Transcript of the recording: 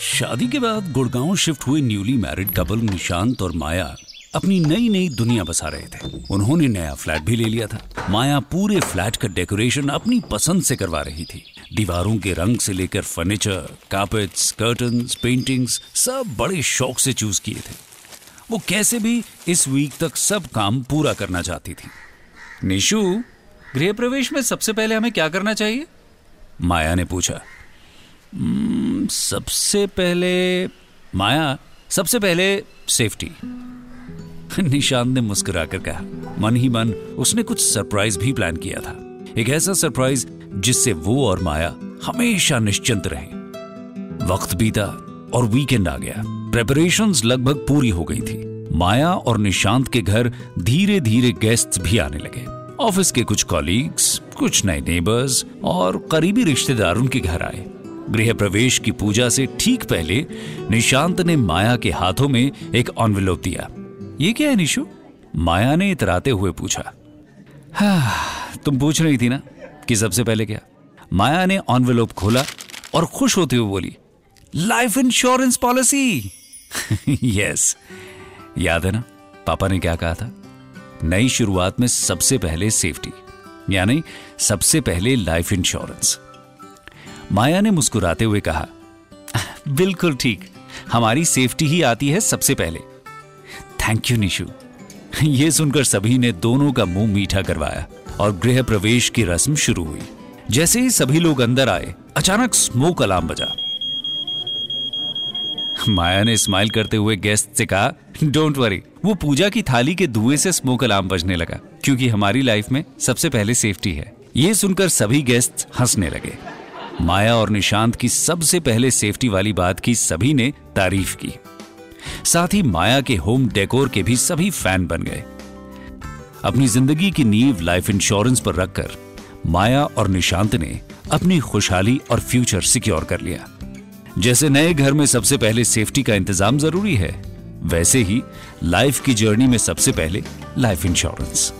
शादी के बाद गुड़गांव शिफ्ट हुए न्यूली मैरिड कपल निशांत और माया अपनी नई नई दुनिया बसा रहे थे। उन्होंने नया फ्लैट भी ले लिया था। माया पूरे फ्लैट का डेकोरेशन अपनी पसंद से करवा रही थी। दीवारों के रंग से लेकर फर्नीचर कार्पेट्स कर्टन्स पेंटिंग्स सब बड़े शौक से चूज़ किए थे। वो कैसे भी इस वीक तक सब काम पूरा करना चाहती थी। निशु गृह प्रवेश में सबसे पहले हमें क्या करना चाहिए? माया ने पूछा "हम्म, सबसे पहले माया, सबसे पहले सेफ्टी। निशांत ने मुस्कुराकर कहा, मन ही मन, उसने कुछ सरप्राइज़ भी प्लान किया था। एक ऐसा सरप्राइज़ जिससे वो और माया हमेशा निश्चिंत रहे। वक्त बीता और वीकेंड आ गया। प्रेपरेशंस लगभग पूरी हो गई थी। माया और निशांत के घर धीरे धीरे गेस्ट्स भी आने लगे। ऑफ़िस के कुछ कॉलीग्स कुछ नए नेबर्स और करीबी रिश्तेदार उनके घर आए। गृह प्रवेश की पूजा से ठीक पहले निशांत ने माया के हाथों में एक ऑनविलोप दिया। ये क्या है, निशु? माया ने इतराते हुए पूछा। हाँ तुम पूछ रही थी ना कि सबसे पहले क्या? माया ने ऑनविलोप खोला और खुश होते हुए बोली लाइफ इंश्योरेंस पॉलिसी यस याद है ना, पापा ने क्या कहा था? नई शुरुआत में सबसे पहले सेफ्टी यानी सबसे पहले लाइफ इंश्योरेंस माया ने मुस्कुराते हुए कहा, बिल्कुल ठीक। हमारी सेफ्टी ही आती है सबसे पहले। Thank you Nishu. ये सुनकर सभी ने दोनों का मुँह मीठा करवाया और गृह प्रवेश की रस्म शुरू हुई। जैसे ही सभी लोग अंदर आए, अचानक स्मोक अलार्म बजा। माया ने स्माइल करते हुए गेस्ट से कहा डोंट वरी वो पूजा की थाली के धुएँ से स्मोक अलार्म बजने लगा, क्योंकि हमारी लाइफ में सबसे पहले सेफ्टी है। ये सुनकर सभी गेस्ट हंसने लगे। माया और निशांत की सबसे पहले सेफ्टी वाली बात की सभी ने तारीफ़ की। साथ ही माया के होम डेकोर के भी सभी फ़ैन बन गए। अपनी ज़िंदगी की नींव लाइफ इंश्योरेंस पर रखकर माया और निशांत ने अपनी खुशहाली और फ्यूचर सिक्योर कर लिया। जैसे नए घर में सबसे पहले सेफ्टी का इंतज़ाम ज़रूरी है, वैसे ही लाइफ की जर्नी में सबसे पहले लाइफ इंश्योरेंस।